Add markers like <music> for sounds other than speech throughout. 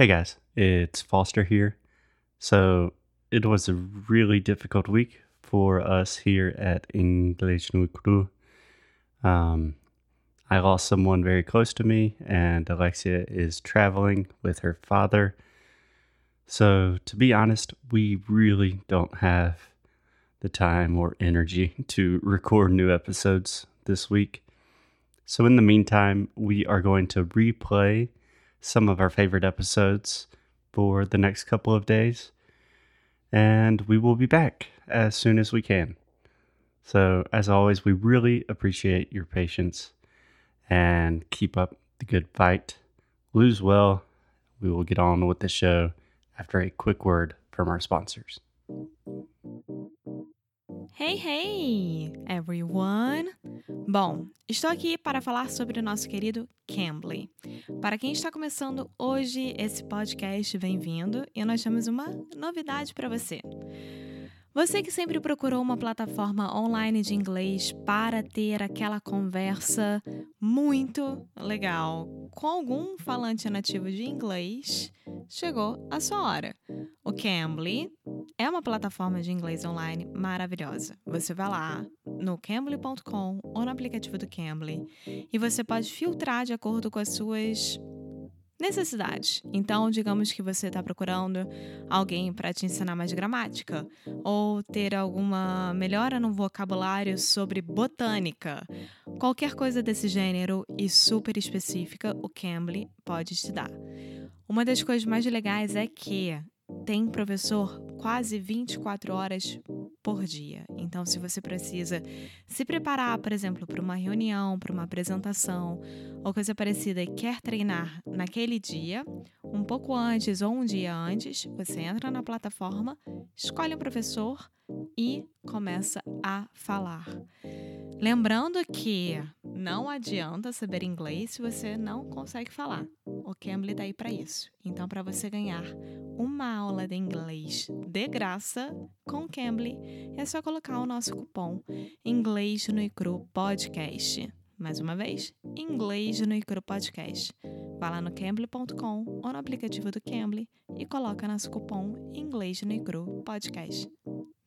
Hey guys, it's Foster here. So, it was a really difficult week for us here at English no Cru. Um, I lost someone very close to me, and Alexia is traveling with her father. So, to be honest, we really don't have the time or energy <laughs> to record new episodes this week. So, in the meantime, we are going to replay some of our favorite episodes for the next couple of days, and we will be back as soon as we can. So, as always, we really appreciate your patience and keep up the good fight. Lose well. We will get on with the show after a quick word from our sponsors. Hey, hey, everyone! Bom, estou aqui para falar sobre o nosso querido Cambly. Para quem está começando hoje esse podcast, bem-vindo e nós temos uma novidade para você. Você que sempre procurou uma plataforma online de inglês para ter aquela conversa muito legal com algum falante nativo de inglês, chegou a sua hora. O Cambly é uma plataforma de inglês online maravilhosa. Você vai lá no cambly.com ou no aplicativo do Cambly e você pode filtrar de acordo com as suas necessidades. Então, digamos que você está procurando alguém para te ensinar mais gramática ou ter alguma melhora no vocabulário sobre botânica. Qualquer coisa desse gênero e super específica, o Cambly pode te dar. Uma das coisas mais legais é que tem professor quase 24 horas por dia. Então, se você precisa se preparar, por exemplo, para uma reunião, para uma apresentação ou coisa parecida e quer treinar naquele dia, um pouco antes ou um dia antes, você entra na plataforma, escolhe um professor e começa a falar. Lembrando que não adianta saber inglês se você não consegue falar. O Cambly está aí para isso. Então, para você ganhar uma aula de inglês de graça com o Cambly, é só colocar o nosso cupom Inglês no Icru Podcast. Mais uma vez, Inglês no Icru Podcast. Vá lá no cambly.com ou no aplicativo do Cambly e coloca nosso cupom Inglês no Icru Podcast.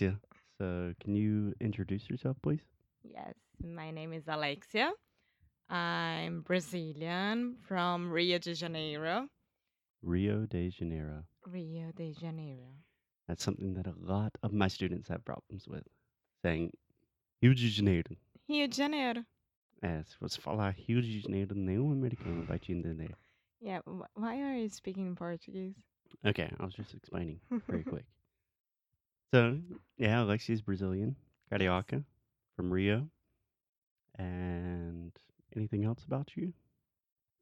Alexia, so can you introduce yourself, please? Yes, my name is Alexia. I'm Brazilian from Rio de Janeiro. Rio de Janeiro. Rio de Janeiro. That's something that a lot of my students have problems with, saying Rio de Janeiro. Rio de Janeiro. É, se você falar Rio de Janeiro, nenhum americano vai te entender. Yeah, wh- why are you speaking Portuguese? Okay, I was just explaining very <laughs> quick. So, yeah, Alexia is Brazilian, carioca, from Rio. And anything else about you?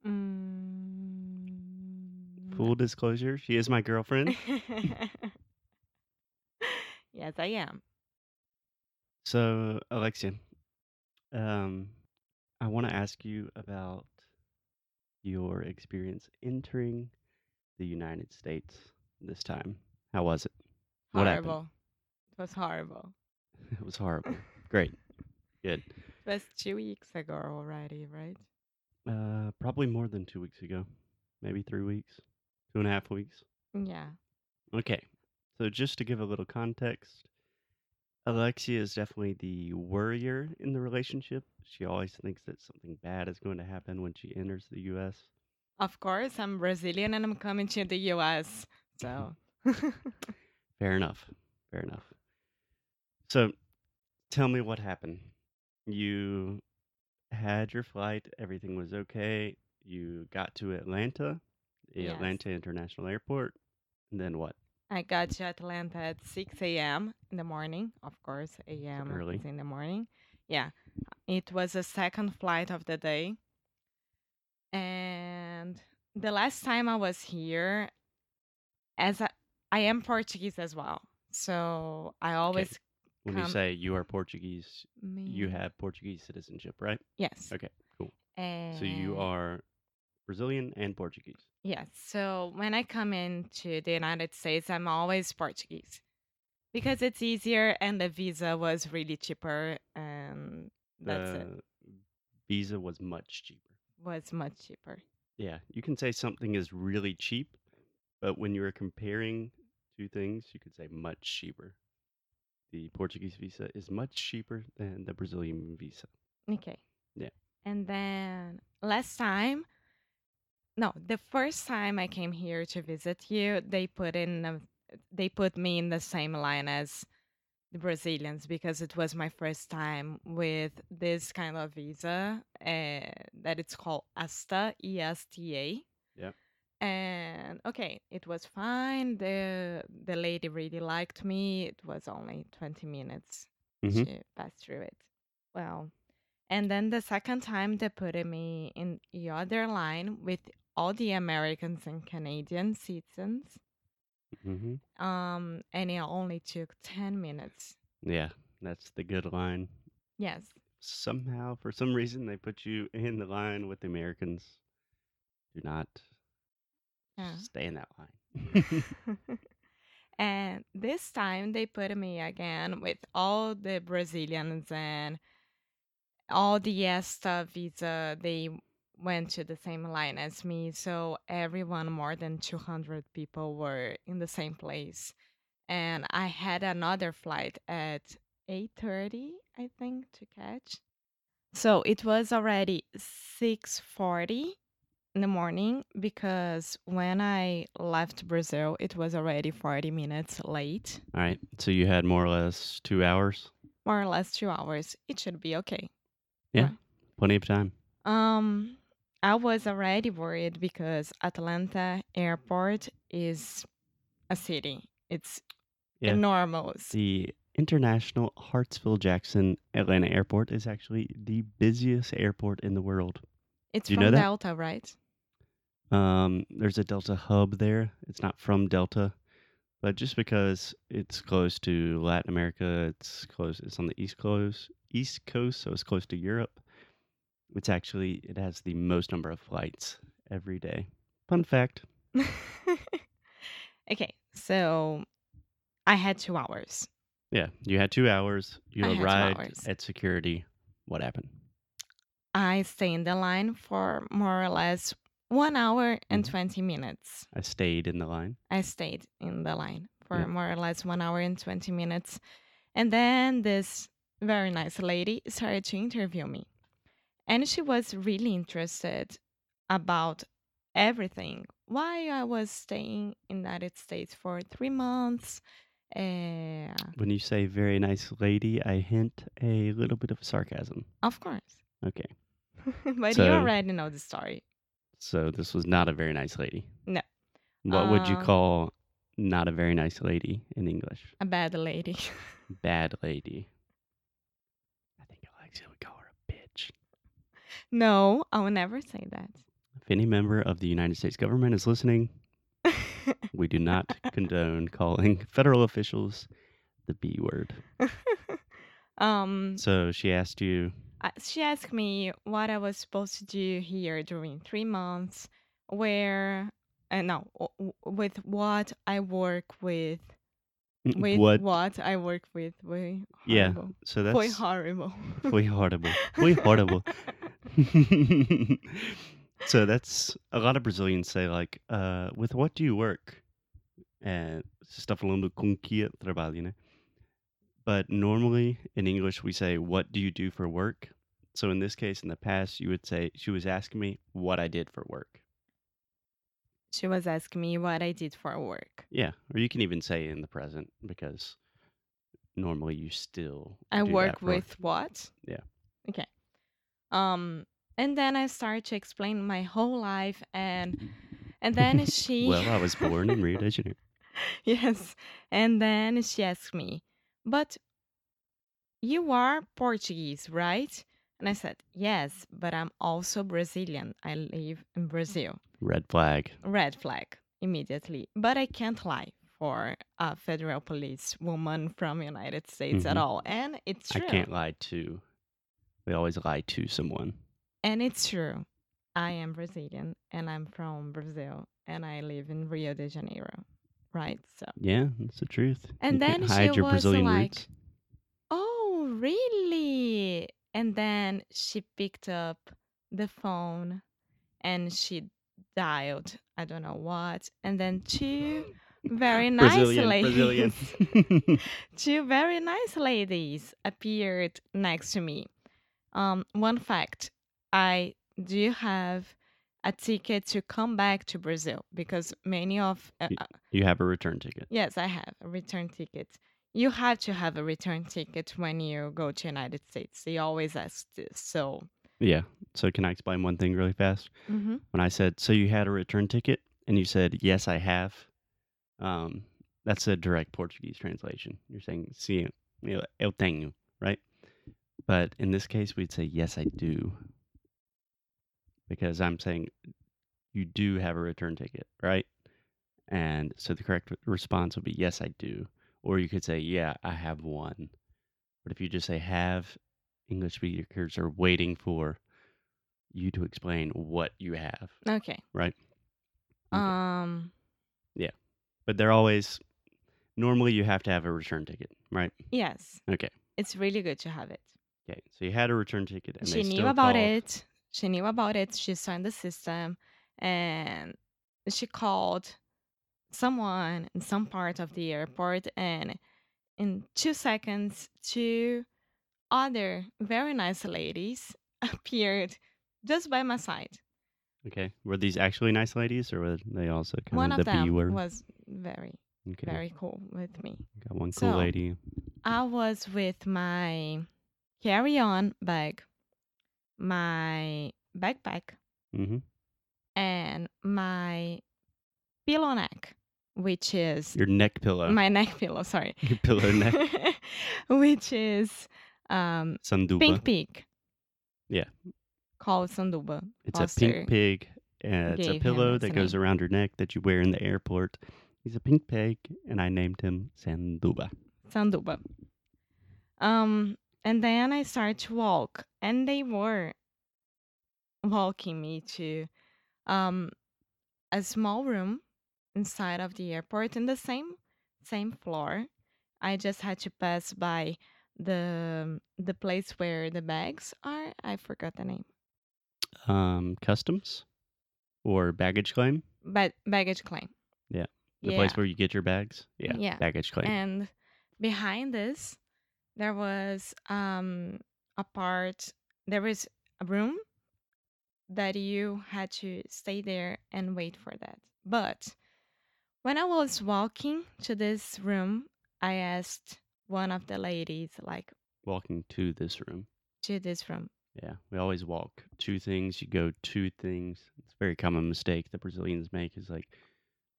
Mm, Full disclosure, she is my girlfriend. <laughs> yes, I am. So, Alexia, um, I want to ask you about your experience entering the United States this time. How was it? What happened? It was horrible. <laughs> It was horrible. Great. Good. <laughs> It was two weeks ago already, right? Uh, probably more than two weeks ago. Maybe three weeks, two and a half weeks. Yeah. Okay. So, just to give a little context, Alexia is definitely the worrier in the relationship. She always thinks that something bad is going to happen when she enters the U.S. Of course, I'm Brazilian and I'm coming to the US. So, <laughs> Fair enough. Fair enough. So, tell me what happened. You had your flight, everything was okay. You got to Atlanta, the Yes. Atlanta International Airport, and then what? I got to Atlanta at 6 a.m. in the morning. Of course, a.m. early. is in the morning. Yeah. It was the second flight of the day. And the last time I was here, as a, I am Portuguese as well. So I always When you come- say you are Portuguese, you have Portuguese citizenship, right? Yes. Okay, cool. And So you are Brazilian and Portuguese. Yes. So when I come into the United States, I'm always Portuguese because mm-hmm. it's easier and the visa was really cheaper and that's the it. visa was much cheaper. Was much cheaper. Yeah, you can say something is really cheap, but when you're comparing two things, you could say much cheaper. The Portuguese visa is much cheaper than the Brazilian visa. Okay. Yeah. And then last time, no, the first time I came here to visit you, they put in a, they put me in the same line as the Brazilians because it was my first time with this kind of visa uh, that it's called ESTA, E S T A. Yep. And okay, it was fine. The the lady really liked me. It was only 20 minutes Mhm. to pass through it. Well, and then the second time they put me in the other line with all the Americans and Canadian citizens. hmm Um, and it only took 10 minutes. Yeah, that's the good line. Yes. Somehow, for some reason, they put you in the line with the Americans. Do not Yeah. stay in that line. <laughs> <laughs> and this time they put me again with all the Brazilians and all the ESTA visa. They went to the same line as me, so everyone, more than 200 people, were in the same place. And I had another flight at 8:30, I think, to catch. So it was already 6:40 in the morning because when I left Brazil, it was already 40 minutes late, All right, so you had more or less two hours, more or less 2 hours. It should be okay. Yeah. Plenty of time. Um I was already worried because Atlanta airport is a city. It's Yeah. enormous. The International Hartsfield Jackson Atlanta Airport is actually the busiest airport in the world. It's Do you from? Delta, right? Um, there's a Delta hub there. It's not from Delta, but just because it's close to Latin America, it's close. It's on the east coast, east coast, so it's close to Europe. It's actually it has the most number of flights every day. Fun fact. <laughs> okay, so I had 2 hours. Yeah, you had two hours. You I arrived hours. at security. What happened? I stayed in the line for more or less 1 hour and Mhm. 20 minutes. I stayed in the line. I stayed in the line for Yeah. more or less one hour and 20 minutes. And then this very nice lady started to interview me. And she was really interested about everything. Why I was staying in the United States for three months. Uh, When you say very nice lady, I hint a little bit of sarcasm. of course. Okay. <laughs> but So- you already know the story. So this was not a very nice lady. No. What would you Uh, call not a very nice lady in English? A bad lady. <laughs> Bad lady. I think Alexia would call her a bitch. no, I will never say that. If any member of the United States government is listening, <laughs> we do not condone calling federal officials the B word. <laughs> um, So she asked you, uh, she asked me what I was supposed to do here during three months, where, uh, no, w- with what I work with, with what? what, I work with. Foi Yeah. So Foi that's horrible. Foi horrible. Foi horrible. <laughs> <laughs> so that's a lot of Brazilians say like, uh, with what do you work? And está falando com que trabalho, né? But normally in English we say, what do you do for work? So in this case, in the past, you would say she was asking me what I did for work. she was asking me what I did for work. Yeah, or you can even say in the present because normally you still I do that work for work. with what? Yeah. Okay. Um, and then I started to explain my whole life, and and then <laughs> she well, I was born in Rio de Janeiro. yes, and then she asked me, but you are Portuguese, right? And I said, yes, but I'm also Brazilian. I live in Brazil. Red flag. Red flag immediately. But I can't lie for a federal police woman from United States at Mhm. all. And it's true. I can't lie to. We always lie to someone. And it's true. I am Brazilian and I'm from Brazil and I live in Rio de Janeiro. Right? So Yeah, that's the truth. And you then she hide your was Brazilian like, roots. Oh, really? And then she picked up the phone and she dialed, I don't know what. And then two very <laughs> nice Brazilian, ladies, Brazilian. <laughs> two very nice ladies appeared next to me. Um, one fact I do have a ticket to come back to Brazil because many of, uh, uh, you have a return ticket. yes, I have a return ticket. You have to have a return ticket when you go to United States. They always ask this. So, Yeah. So can I explain one thing really fast? hmm When I said, "So you had a return ticket," and you said, "Yes, I have," um, that's a direct Portuguese translation. You're saying, "Sim, eu tenho," right? But in this case, we'd say, "Yes, I do," because I'm saying you do have a return ticket, right? And so the correct response would be, "Yes, I do," or you could say, "Yeah, I have one." But if you just say "have," English speakers are waiting for you to explain what you have, okay. right? Okay. Um, Yeah. but they're always normally you have to have a return ticket, right? yes, Okay. it's really good to have it. Okay. So you had a return ticket, and she knew about called- it. She knew about it. She saw in the system, and she called someone in some part of the airport, and in two seconds, two other very nice ladies <laughs> appeared just by my side. Okay. Were these actually nice ladies, or were they also kind One of of the B them word? was very, okay. very cool with me. Got one cool So- lady. I was with my carry-on bag, my backpack, Mm-hmm. and my pillow neck, which is Your neck pillow. my neck pillow. Sorry, <laughs> Your pillow neck. <laughs> which is um, Sanduba. pink pig. Yeah. called sanduba. It's Foster a pink pig. And it's a pillow that goes name. around your neck that you wear in the airport. He's a pink pig, and I named him Sanduba. Sanduba. Um, and then I started to walk, and they were walking me to um a small room inside of the airport in the same same floor. I just had to pass by the the place where the bags are. I forgot the name. Um, customs or baggage claim? But baggage claim. Yeah. The yeah. place where you get your bags? Yeah. Yeah. Baggage claim. And behind this, there was um a part. There was a room that you had to stay there and wait for that. But when I was walking to this room, I asked one of the ladies, like, Walking to this room. to this room. Yeah, we always walk two things. You go two things. It's a very common mistake that Brazilians make is like,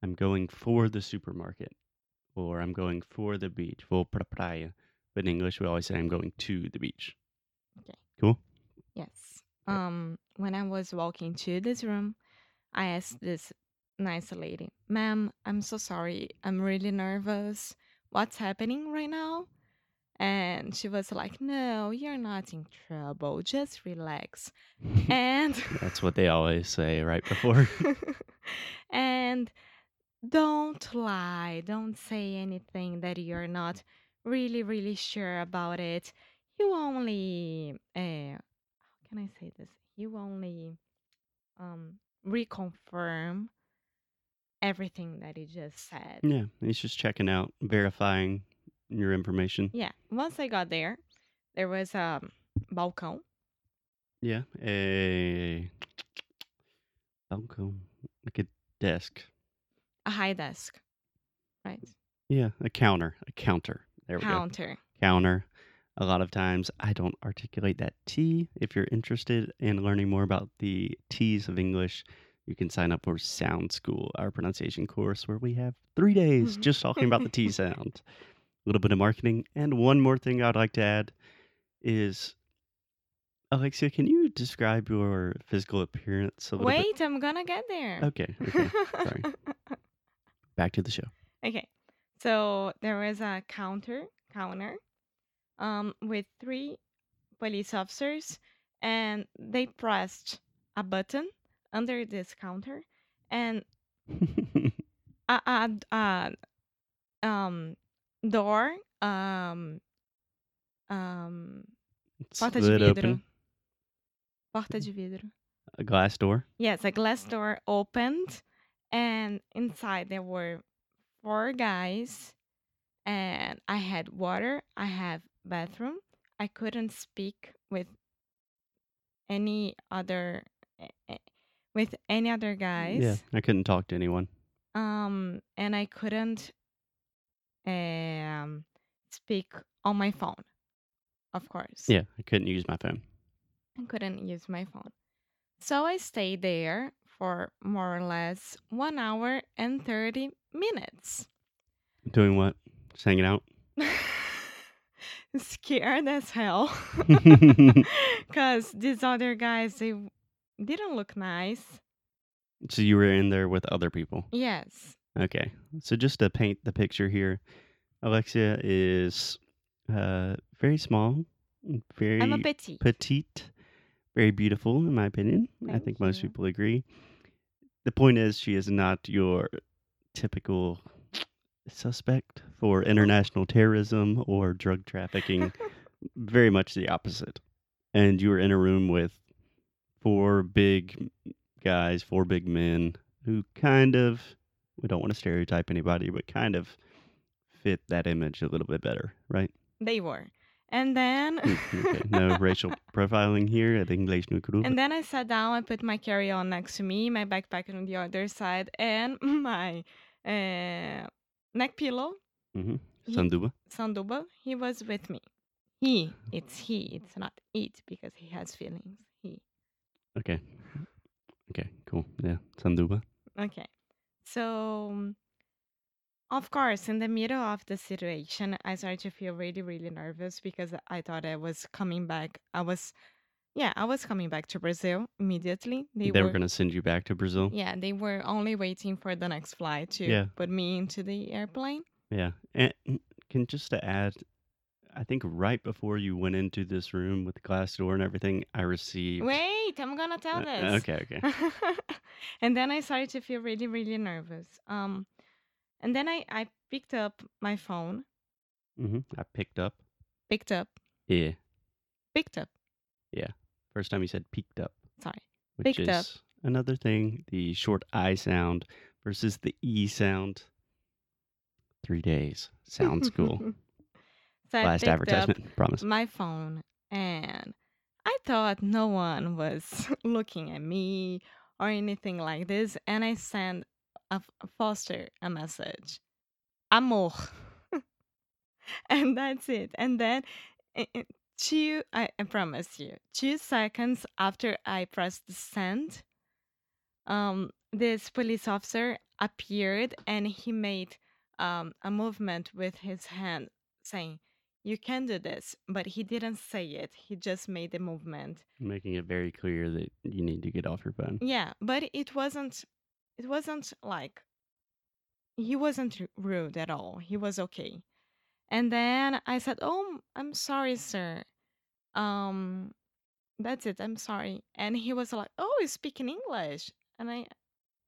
I'm going for the supermarket or I'm going for the beach, vou pra praia. But in English, we always say I'm going to the beach. Okay. Cool. Yes. Um, when I was walking to this room, I asked this nice lady, "Ma'am, I'm so sorry. I'm really nervous. What's happening right now?" And she was like, "No, you're not in trouble. Just relax." <laughs> And That's what they always say right before. <laughs> and don't lie. Don't say anything that you're not really, really sure about it. You only, uh, how can I say this? You only um, reconfirm everything that he just said. yeah, he's just checking out, verifying your information. Yeah. Once I got there, there was a balcão. Yeah, a balcony, like a desk. a high desk, right? Yeah, a counter, a counter. There we go. Counter. counter. a lot of times I don't articulate that T. If you're interested in learning more about the T's of English, you can sign up for Sound School, our pronunciation course, where we have three days mm-hmm. just talking about the T <laughs> sound. A little bit of marketing. And one more thing I'd like to add is Alexia, can you describe your physical appearance a little bit? Wait, I'm gonna get there. Okay, okay. Sorry. <laughs> Back to the show. Okay. So there was a counter counter um with three police officers and they pressed a button under this counter and <laughs> a, a, a um door um um porta de vidro. open, porta de vidro. A glass door. yes a glass door opened and inside there were four guys and i had water i have bathroom i couldn't speak with any other eh, eh, with any other guys Yeah, I couldn't talk to anyone. um and i couldn't um speak on my phone of course Yeah, I couldn't use my phone. i couldn't use my phone so i stayed there for more or less one hour and 30 minutes Doing what? Just hanging out. <laughs> scared as hell <laughs> <laughs> because these other guys they didn't look nice so you were in there with other people. yes Okay. So just to paint the picture here, Alexia is uh, very small, very i'm a petite petite, very beautiful, in my opinion. I Thank think most people agree. The point is, she is not your typical suspect for international terrorism or drug trafficking. very much the opposite. And you were in a room with four big guys, four big men who kind of, we don't want to stereotype anybody, but kind of fit that image a little bit better, right? they were and then Mm, okay. No <laughs> racial profiling here at English no Cru. And then I sat down, I put my carry on next to me, my backpack on the other side, and <laughs> my uh, neck pillow, hmm he- Sanduba. Sanduba, he was with me. He, it's he, it's not it because he has feelings. He. Okay. Okay, cool. Yeah, Sanduba. Okay. So, um, of course, in the middle of the situation, I started to feel really, really nervous because I thought I was coming back. I was, yeah, I was coming back to Brazil immediately. They, They, were, were going to send you back to Brazil. Yeah, they were only waiting for the next flight to Yeah. put me into the airplane. Yeah. And can just to add, I think right before you went into this room with the glass door and everything, I received. Wait, I'm gonna tell Uh, this. okay, okay. <laughs> and then I started to feel really, really nervous. Um, and then I I picked up my phone, Mm-hmm. I picked up. picked up, Yeah. picked up. First time you said peaked up, Sorry, which is up. another thing. The short I sound versus the E sound. Three days. Sounds cool. <laughs> so Last advertisement. <laughs> Promise. my phone and I thought no one was <laughs> looking at me or anything like this. And I sent a Foster a message, amor. and that's it. And then i- i- two, I, I promise you, two seconds after I pressed send, um, this police officer appeared and he made um, a movement with his hand saying, You can do this. But he didn't say it, he just made the movement. Making it very clear that you need to get off your phone. Yeah, but it wasn't, it wasn't like, he wasn't rude at all. He was okay. And then I said, "Oh, I'm sorry, sir. Um, that's it. I'm sorry." And he was like, "Oh, you speak in English?" And I,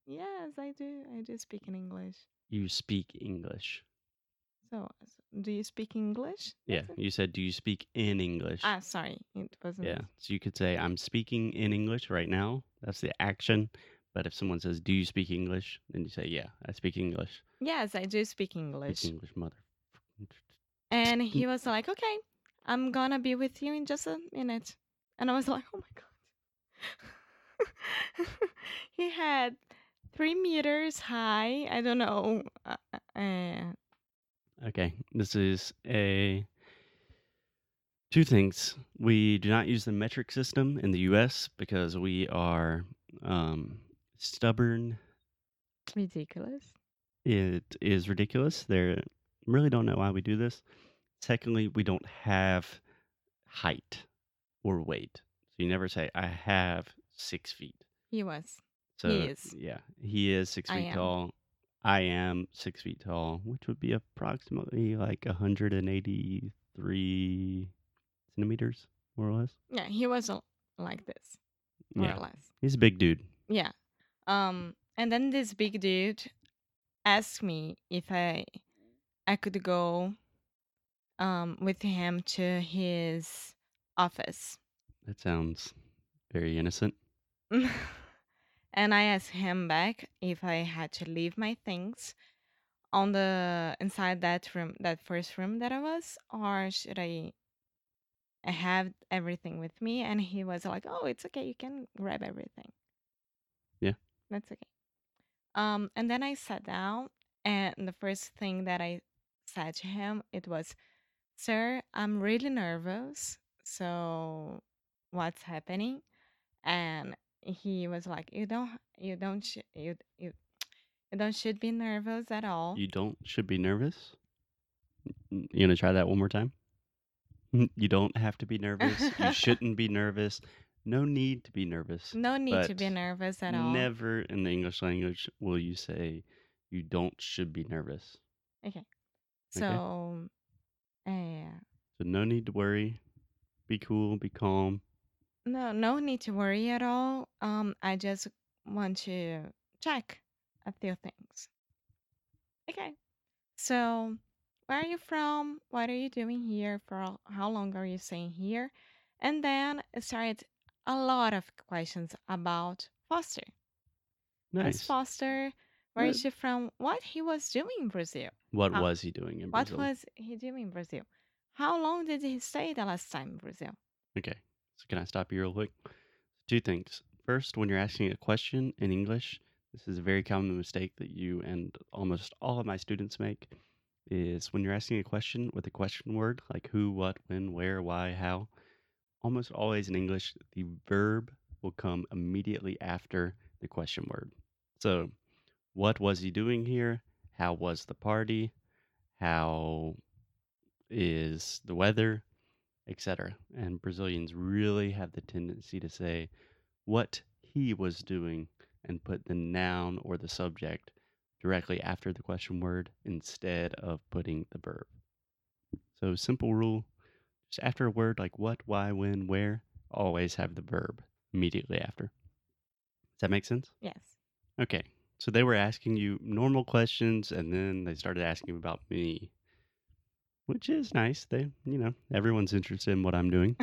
yes, I do. I do speak in English. You speak English. So, do you speak English? Yeah. You said, do you speak in English? Ah, sorry, it wasn't. Yeah. So you could say, I'm speaking in English right now. That's the action. But if someone says, Do you speak English? Then you say, Yeah, I speak English. Yes, I do speak Speak English. English, mother. And he was like, "Okay, I'm gonna be with you in just a minute." And I was <laughs> like, "Oh my god." <laughs> he had three meters high. I don't know. Uh, uh, Okay. This is a Two things. We do not use the metric system in the US because we are um, stubborn. Ridiculous. It is ridiculous. There really don't know why we do this. Secondly, we don't have height or weight. So you never say, I have six feet. He was. So is. yeah, he is six I feet am. tall. I am six feet tall, which would be approximately like 183 centimeters, more or less. Yeah, he was like this, more Yeah, or less. he's a big dude. Yeah. Um, and then this big dude asked me if I I could go um with him to his office. That sounds very innocent. <laughs> and I asked him back if I had to leave my things on the inside that room, that first room that I was, or should I I have everything with me? And he was like, "Oh, it's okay. You can grab everything. Yeah. That's okay." Um, and then I sat down, and the first thing that I said to him it was, "Sir, I'm really nervous. So, what's happening?" And he was like, "You don't, you don't, sh- you, you, you don't should be nervous at all." You don't should be nervous. You gonna try that one more time? You don't have to be nervous. You <laughs> shouldn't be nervous. No need to be nervous. no need to be nervous at all. Never in the English language will you say you don't should be nervous. Okay. So, uh, So no need to worry. Be cool. Be calm. no, no need to worry at all. Um, I just want to check a few things. Okay. So, where are you from? What are you doing here? For how- long are you staying here? And then started a lot of questions about Foster. Nice. Foster? Where is she from? What he was doing in Brazil? What How- was he doing in Brazil? What was he doing in Brazil? How long did he stay the last time in Brazil? Okay. So can I stop you real quick? Two things. First, when you're asking a question in English, this is a very common mistake that you and almost all of my students make is when you're asking a question with a question word like who, what, when, where, why, how, almost always in English, the verb will come immediately after the question word. So, what was he doing here? How was the party? How is the weather? etc. And Brazilians really have the tendency to say what he was doing and put the noun or the subject directly after the question word instead of putting the verb. So, simple rule just after a word like what, why, when, where, always have the verb immediately after. Does that make sense? Yes. Okay. So they were asking you normal questions and then they started asking about me, which is nice. They, you know, everyone's interested in what I'm doing.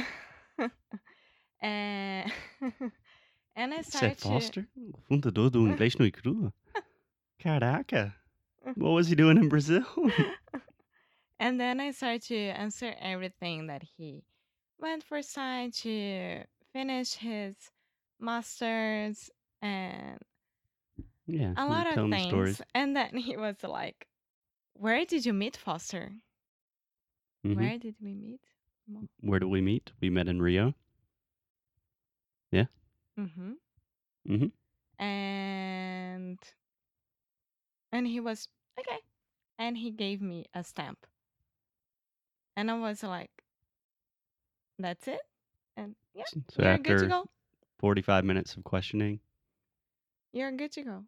and <laughs> eh, <laughs> and I started to Foster? Fundador do <laughs> Inglês Nu e Cru? Caraca! What was he doing in Brazil? and then I started to answer everything that he went for science to finish his masters and yeah, a lot of things. And then he was like, "Where did you meet Foster? Mhm. Where did we meet?" Where did we meet? We met in Rio. Yeah. Mm-hmm. Mhm. And and he was okay, and he gave me a stamp, and I was like, "That's it." And yeah, So you're good to after go. 45 minutes of questioning, You're good to go.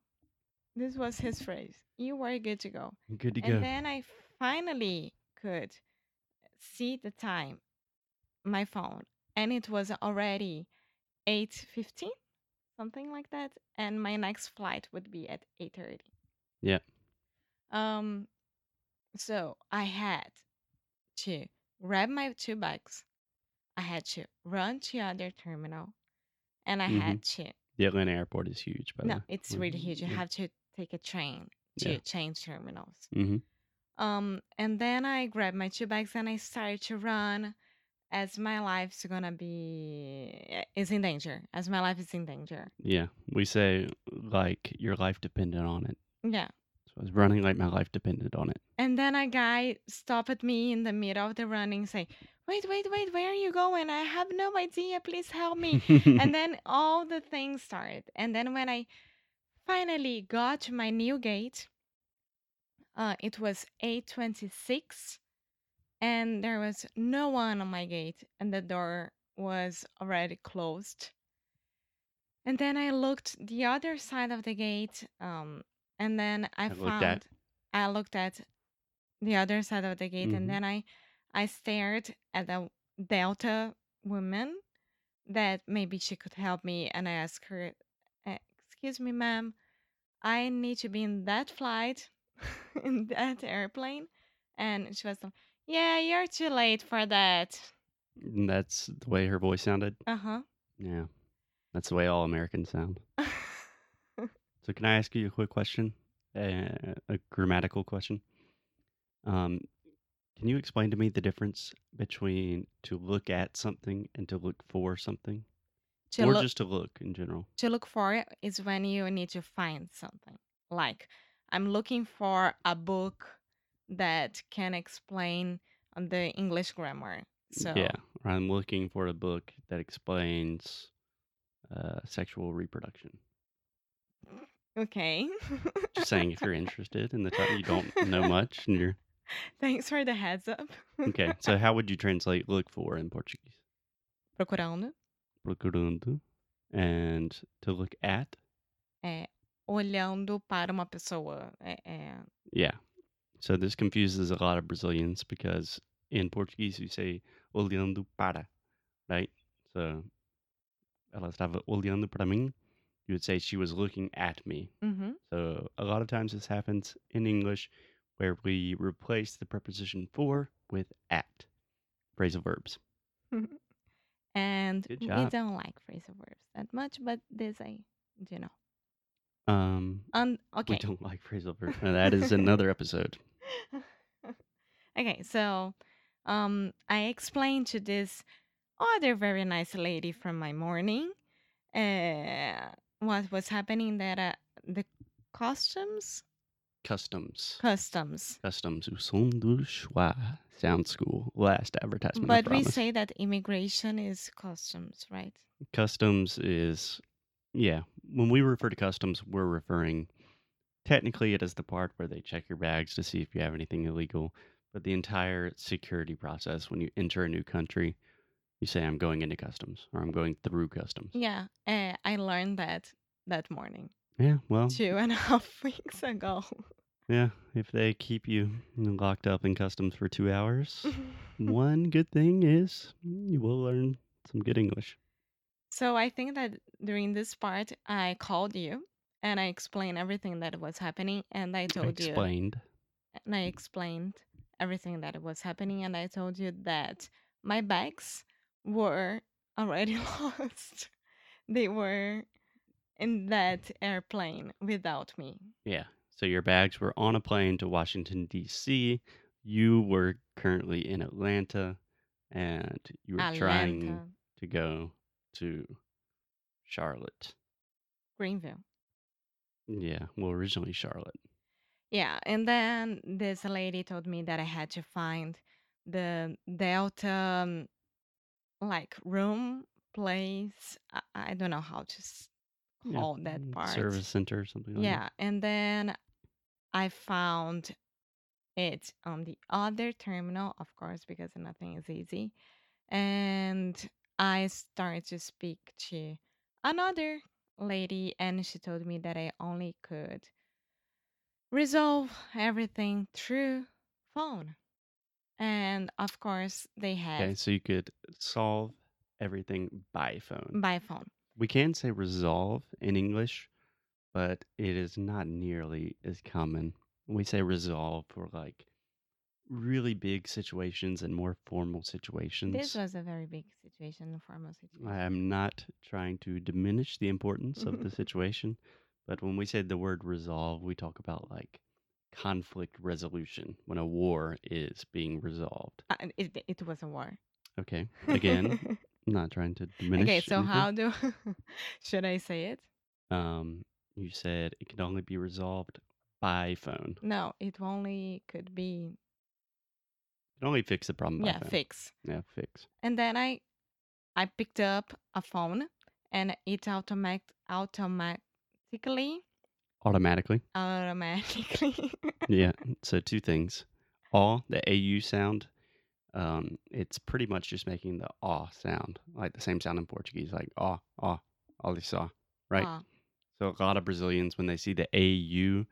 This was his phrase. You were good to go. good to And go. then I finally could see the time, my phone, and it was already 8:15, something like that, and my next flight would be at 8:30. Yeah. Um so I had to grab my two bags. I had to run to other terminal and I Mhm. had to The Atlanta airport is huge, by the No, way. it's really huge. You Yeah. have to take a train to Yeah. change terminals. Mhm. Um, and then I grabbed my two bags and I started to run as my life's gonna be is in danger. As my life is in danger. Yeah. We say like your life depended on it. Yeah. So I was running like my life depended on it. And then a guy stopped at me in the middle of the running, say, wait, wait, wait, where are you going? I have no idea. Please help me. <laughs> and then all the things started. And then when I finally got to my new gate, uh, it was 826 and there was no one on my gate and the door was already closed. And then I looked the other side of the gate um, and then I I found at. I looked at the other side of the gate and hmm then I I stared at the Delta woman that maybe she could help me and I asked her, "Uh, "Excuse me, ma'am, I need to be in that flight, <laughs> in that airplane." And she was like, "Yeah, you're too late for that." And that's the way her voice sounded. Uh-huh. Yeah, that's the way all Americans sound. <laughs> So, can I ask you a quick question? Uh, a grammatical question. Um, can you explain to me the difference between to look at something and to look for something, to or look just to look in general? to look for it is when you need to find something. Like I'm looking for a book that can explain the English grammar. Yeah, So, or I'm looking for a book that explains uh, sexual reproduction. okay. Just saying, if you're interested in the topic, you don't know much, and you're <laughs> Thanks for the heads up. okay. So, how would you translate "look for" in Portuguese? Procurando Procurando, and to look at. é olhando para uma pessoa. É, é- Yeah. So this confuses a lot of Brazilians because in Portuguese you say olhando para, right? So ela estava olhando para mim. You would say she was looking at me. Uhum. So a lot of times this happens in English where we replace the preposition for with at. Phrasal verbs. <laughs> And Good we job. don't like phrasal verbs that much, but this I do know. Um, Um, we okay. don't like phrasal verbs. Now, that is <laughs> another episode. okay, so um, I explained to this other very nice lady from my morning uh, what was happening that uh, the customs Customs. customs Customs. O som do schwa. Sound school. Last advertisement. But we say that immigration is customs right customs is yeah when we refer to customs we're referring technically it is the part where they check your bags to see if you have anything illegal but the entire security process when you enter a new country you say i'm going into customs or i'm going through customs yeah uh, i learned that that morning yeah well two and a half <laughs> weeks ago yeah if they keep you locked up in customs for two hours <laughs> one good thing is you will learn some good english so i think that during this part i called you and i explained everything that was happening and i told you explained and I explained everything that was happening, and I told you that my bags were already <laughs> lost. They were in that airplane without me. Yeah. So your bags were on a plane to Washington, D.C. You were currently in Atlanta and you were trying to go to Charlotte. Greenville. Yeah. Well, originally Charlotte. Yeah, and then this lady told me that I had to find the Delta um, like room place. I, I don't know how to s- Yeah. call that mm, part. Service center or something like that. Yeah, and then I found it on the other terminal, of course, because nothing is easy. And I started to speak to another lady, and she told me that I only could resolve everything through phone. And of course, they had Okay. So you could solve everything by phone. by phone. We can say resolve in English, but it is not nearly as common. We say resolve for like really big situations and more formal situations. This was a very big situation, a formal situation. I am not trying to diminish the importance of the <laughs> situation, but when we say the word resolve, we talk about like conflict resolution when a war is being resolved. Uh, it, it was a war. Okay. Again, I'm <laughs> not trying to diminish. okay, so anything. how do <laughs> should I say it? Um, you said it can only be resolved by phone. No, it only could be It only fix the problem. by yeah, phone. fix. Yeah, fix. And then I I picked up a phone and it automatic automatically Automatically. automatically <laughs> yeah. So two things. All the AU sound, um, it's pretty much just making the ah sound, like the same sound in Portuguese, like ah ah olha right? Ah, So a lot of Brazilians, when they see the AU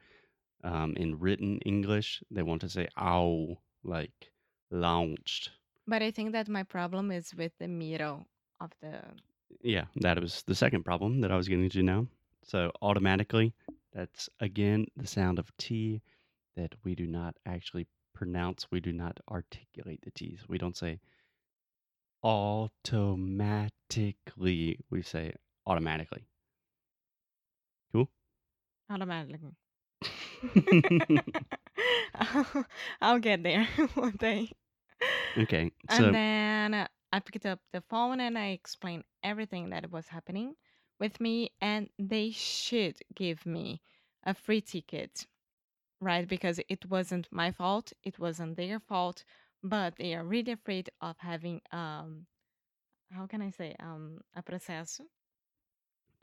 um, in written English, they want to say ow, like launched. but I think that my problem is with the middle of the Yeah, that was the second problem that I was getting to now. So automatically, that's again the sound of T that we do not actually pronounce. We do not articulate the T's. We don't say automatically. We say automatically. Automatically. <laughs> <laughs> I'll, get there <laughs> one day. okay. And then uh, I picked up the phone and I explained everything that was happening with me, and they should give me a free ticket, right? Because it wasn't my fault, it wasn't their fault, but they are really afraid of having um, how can I say um a processo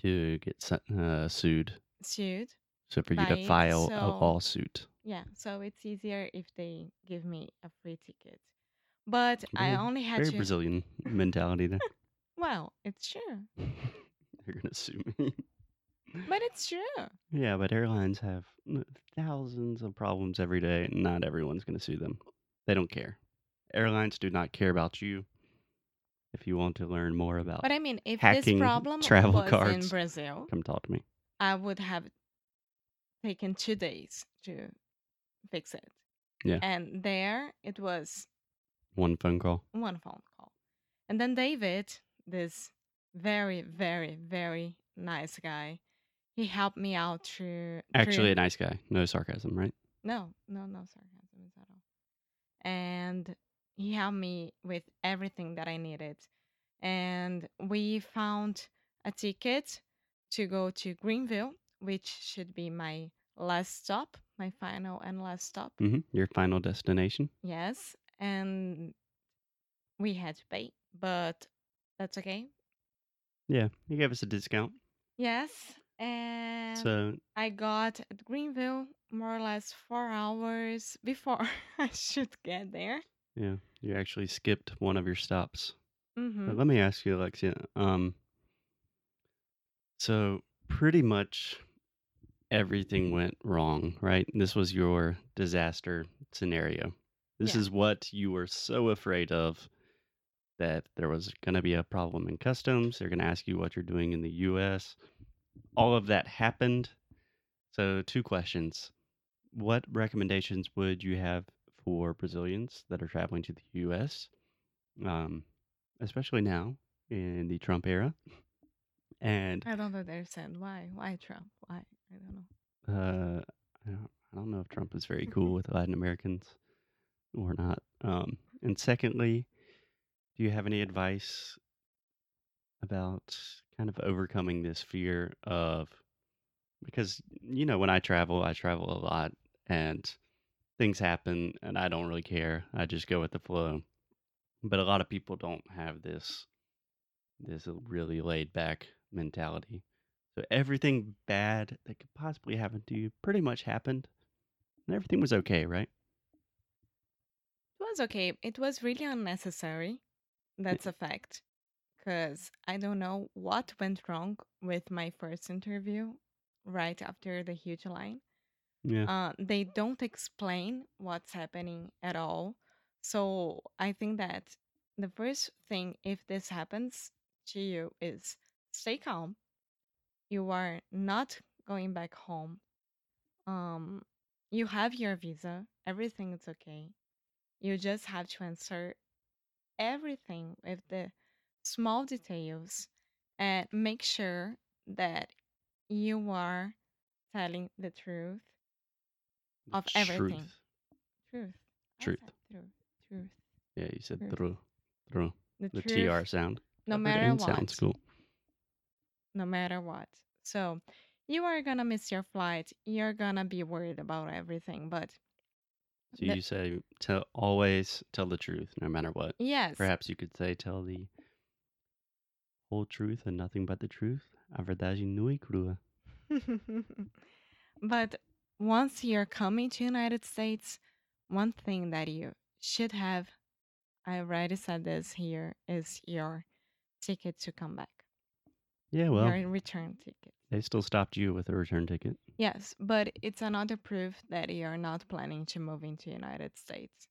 to get uh, sued. Sued. So for you to file a so- lawsuit. Yeah, so it's easier if they give me a free ticket. But I only had Very to. Brazilian mentality there. <laughs> Well, it's true, <laughs> They're gonna sue me. but it's true. Yeah, but airlines have n- thousands of problems every day. and Not everyone's going to sue them. They don't care. Airlines do not care about you. If you want to learn more about, But I mean, if hacking this problem travel was in cards. Brazil, come talk to me. I would have taken two days to fix it. Yeah. And there it was One phone call. one phone call. And then David, this very, very, very nice guy, he helped me out through. Actually, through- a nice guy. No sarcasm, right? no, no, no sarcasm at all. And he helped me with everything that I needed. And we found a ticket to go to Greenville, which should be my last stop, my final and last stop. hmm Your final destination. Yes. And we had to pay, but that's okay. Yeah, you gave us a discount. Yes. And So I got at Greenville more or less four hours before <laughs> I should get there. yeah, you actually skipped one of your stops. hmm But let me ask you, Alexia. Um, so pretty much everything went wrong, right? This was your disaster scenario. This Yeah. is what you were so afraid of that there was going to be a problem in customs. They're going to ask you what you're doing in the U.S. All of that happened. So, two questions. What recommendations would you have for Brazilians that are traveling to the U.S., um, especially now in the Trump era? And I don't understand why. Why Trump? Why? I don't know. uh, I don't, I don't know if Trump is very cool <laughs> with Latin Americans or not. Um, and secondly, do you have any advice about kind of overcoming this fear of because you know when I travel, I travel a lot and things happen and I don't really care. I just go with the flow. But a lot of people don't have this this really laid back mentality. So everything bad that could possibly happen to you pretty much happened. And everything was okay, right? It was okay. It was really unnecessary. That's a fact. Because I don't know what went wrong with my first interview right after the huge line. Yeah. Uh, they don't explain what's happening at all. So I think that the first thing, if this happens to you, is stay calm. You are not going back home. Um, you have your visa. Everything is okay. You just have to answer everything with the small details and make sure that you are telling the truth of everything. Truth. Truth. Truth. Truth. Truth. Yeah, you said Truth. true. True. The, The. TR sound. No matter what. Sounds cool. No matter what. So you are gonna miss your flight. You're gonna be worried about everything, but So you say tell always tell the truth, no matter what. yes. Perhaps you could say tell the whole truth and nothing but the truth. A verdade nua e crua. <laughs> but once you're coming to United States, one thing that you should have, I already said this here, is your ticket to come back. Yeah, well, your return ticket. they still stopped you with a return ticket. Yes, but it's another proof that you're not planning to move into United States.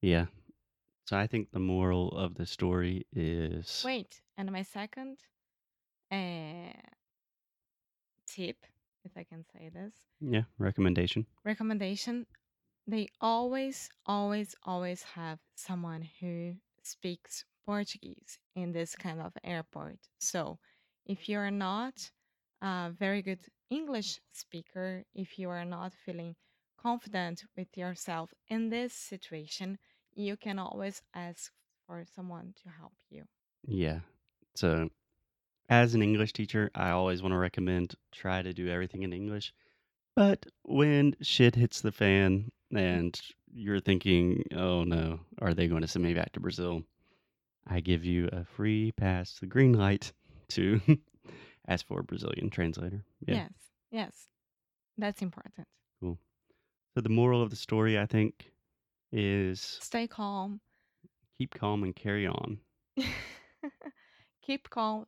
Yeah. So I think the moral of the story is Wait, and my second uh, tip, if I can say this, yeah, recommendation. recommendation they always, always, always have someone who speaks Portuguese in this kind of airport. So if you're not a very good English speaker, if you are not feeling confident with yourself in this situation, you can always ask for someone to help you. Yeah. So as an English teacher, I always want to recommend try to do everything in English. But when shit hits the fan mm. and you're thinking, "Oh no, are they going to send me back to Brazil?" I give you a free pass, the green light to <laughs> ask for a Brazilian translator. Yeah. Yes, yes, that's important. Cool. So the moral of the story, I think, is Stay calm. keep calm and carry on. <laughs> keep calm.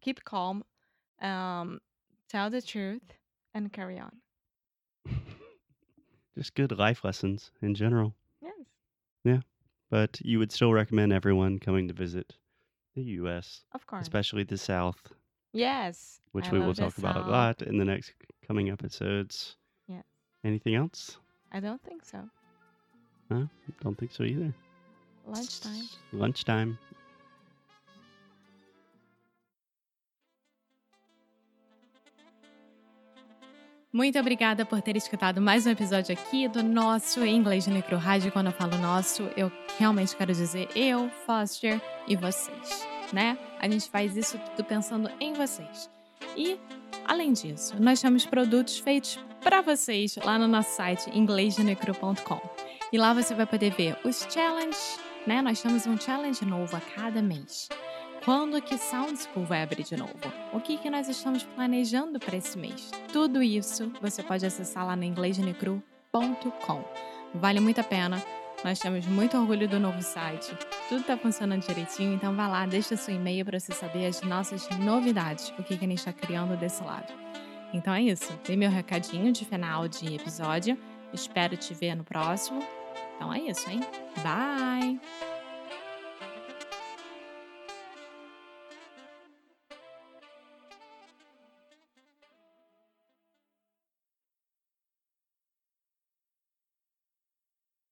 Keep calm. Um, tell the truth and carry on. <laughs> Just good life lessons in general. Yes, Yeah, But you would still recommend everyone coming to visit the U.S., of course. especially the South, yes, which I we will talk about a lot in the next coming episodes. Yeah. Anything else? I don't think so. No, Don't think so either. Lunchtime. Lunchtime. Muito obrigada por ter escutado mais um episódio aqui do nosso Inglês no Micro Rádio. Quando eu falo nosso, eu realmente quero dizer eu, Foster e vocês, né? A gente faz isso tudo pensando em vocês. E, além disso, nós temos produtos feitos para vocês lá no nosso site inglêsnecru.com. E lá você vai poder ver os challenges, né? Nós temos um challenge novo a cada mês. Quando que Sound School vai abrir de novo? O que, que nós estamos planejando para esse mês? Tudo isso você pode acessar lá no inglêsnecru.com. Vale muito a pena. Nós temos muito orgulho do novo site. Tudo está funcionando direitinho, então vá lá, deixa seu e-mail para você saber as nossas novidades, o que, que a gente está criando desse lado. Então é isso. Dei meu recadinho de final de episódio. Espero te ver no próximo. Então é isso, hein? Bye!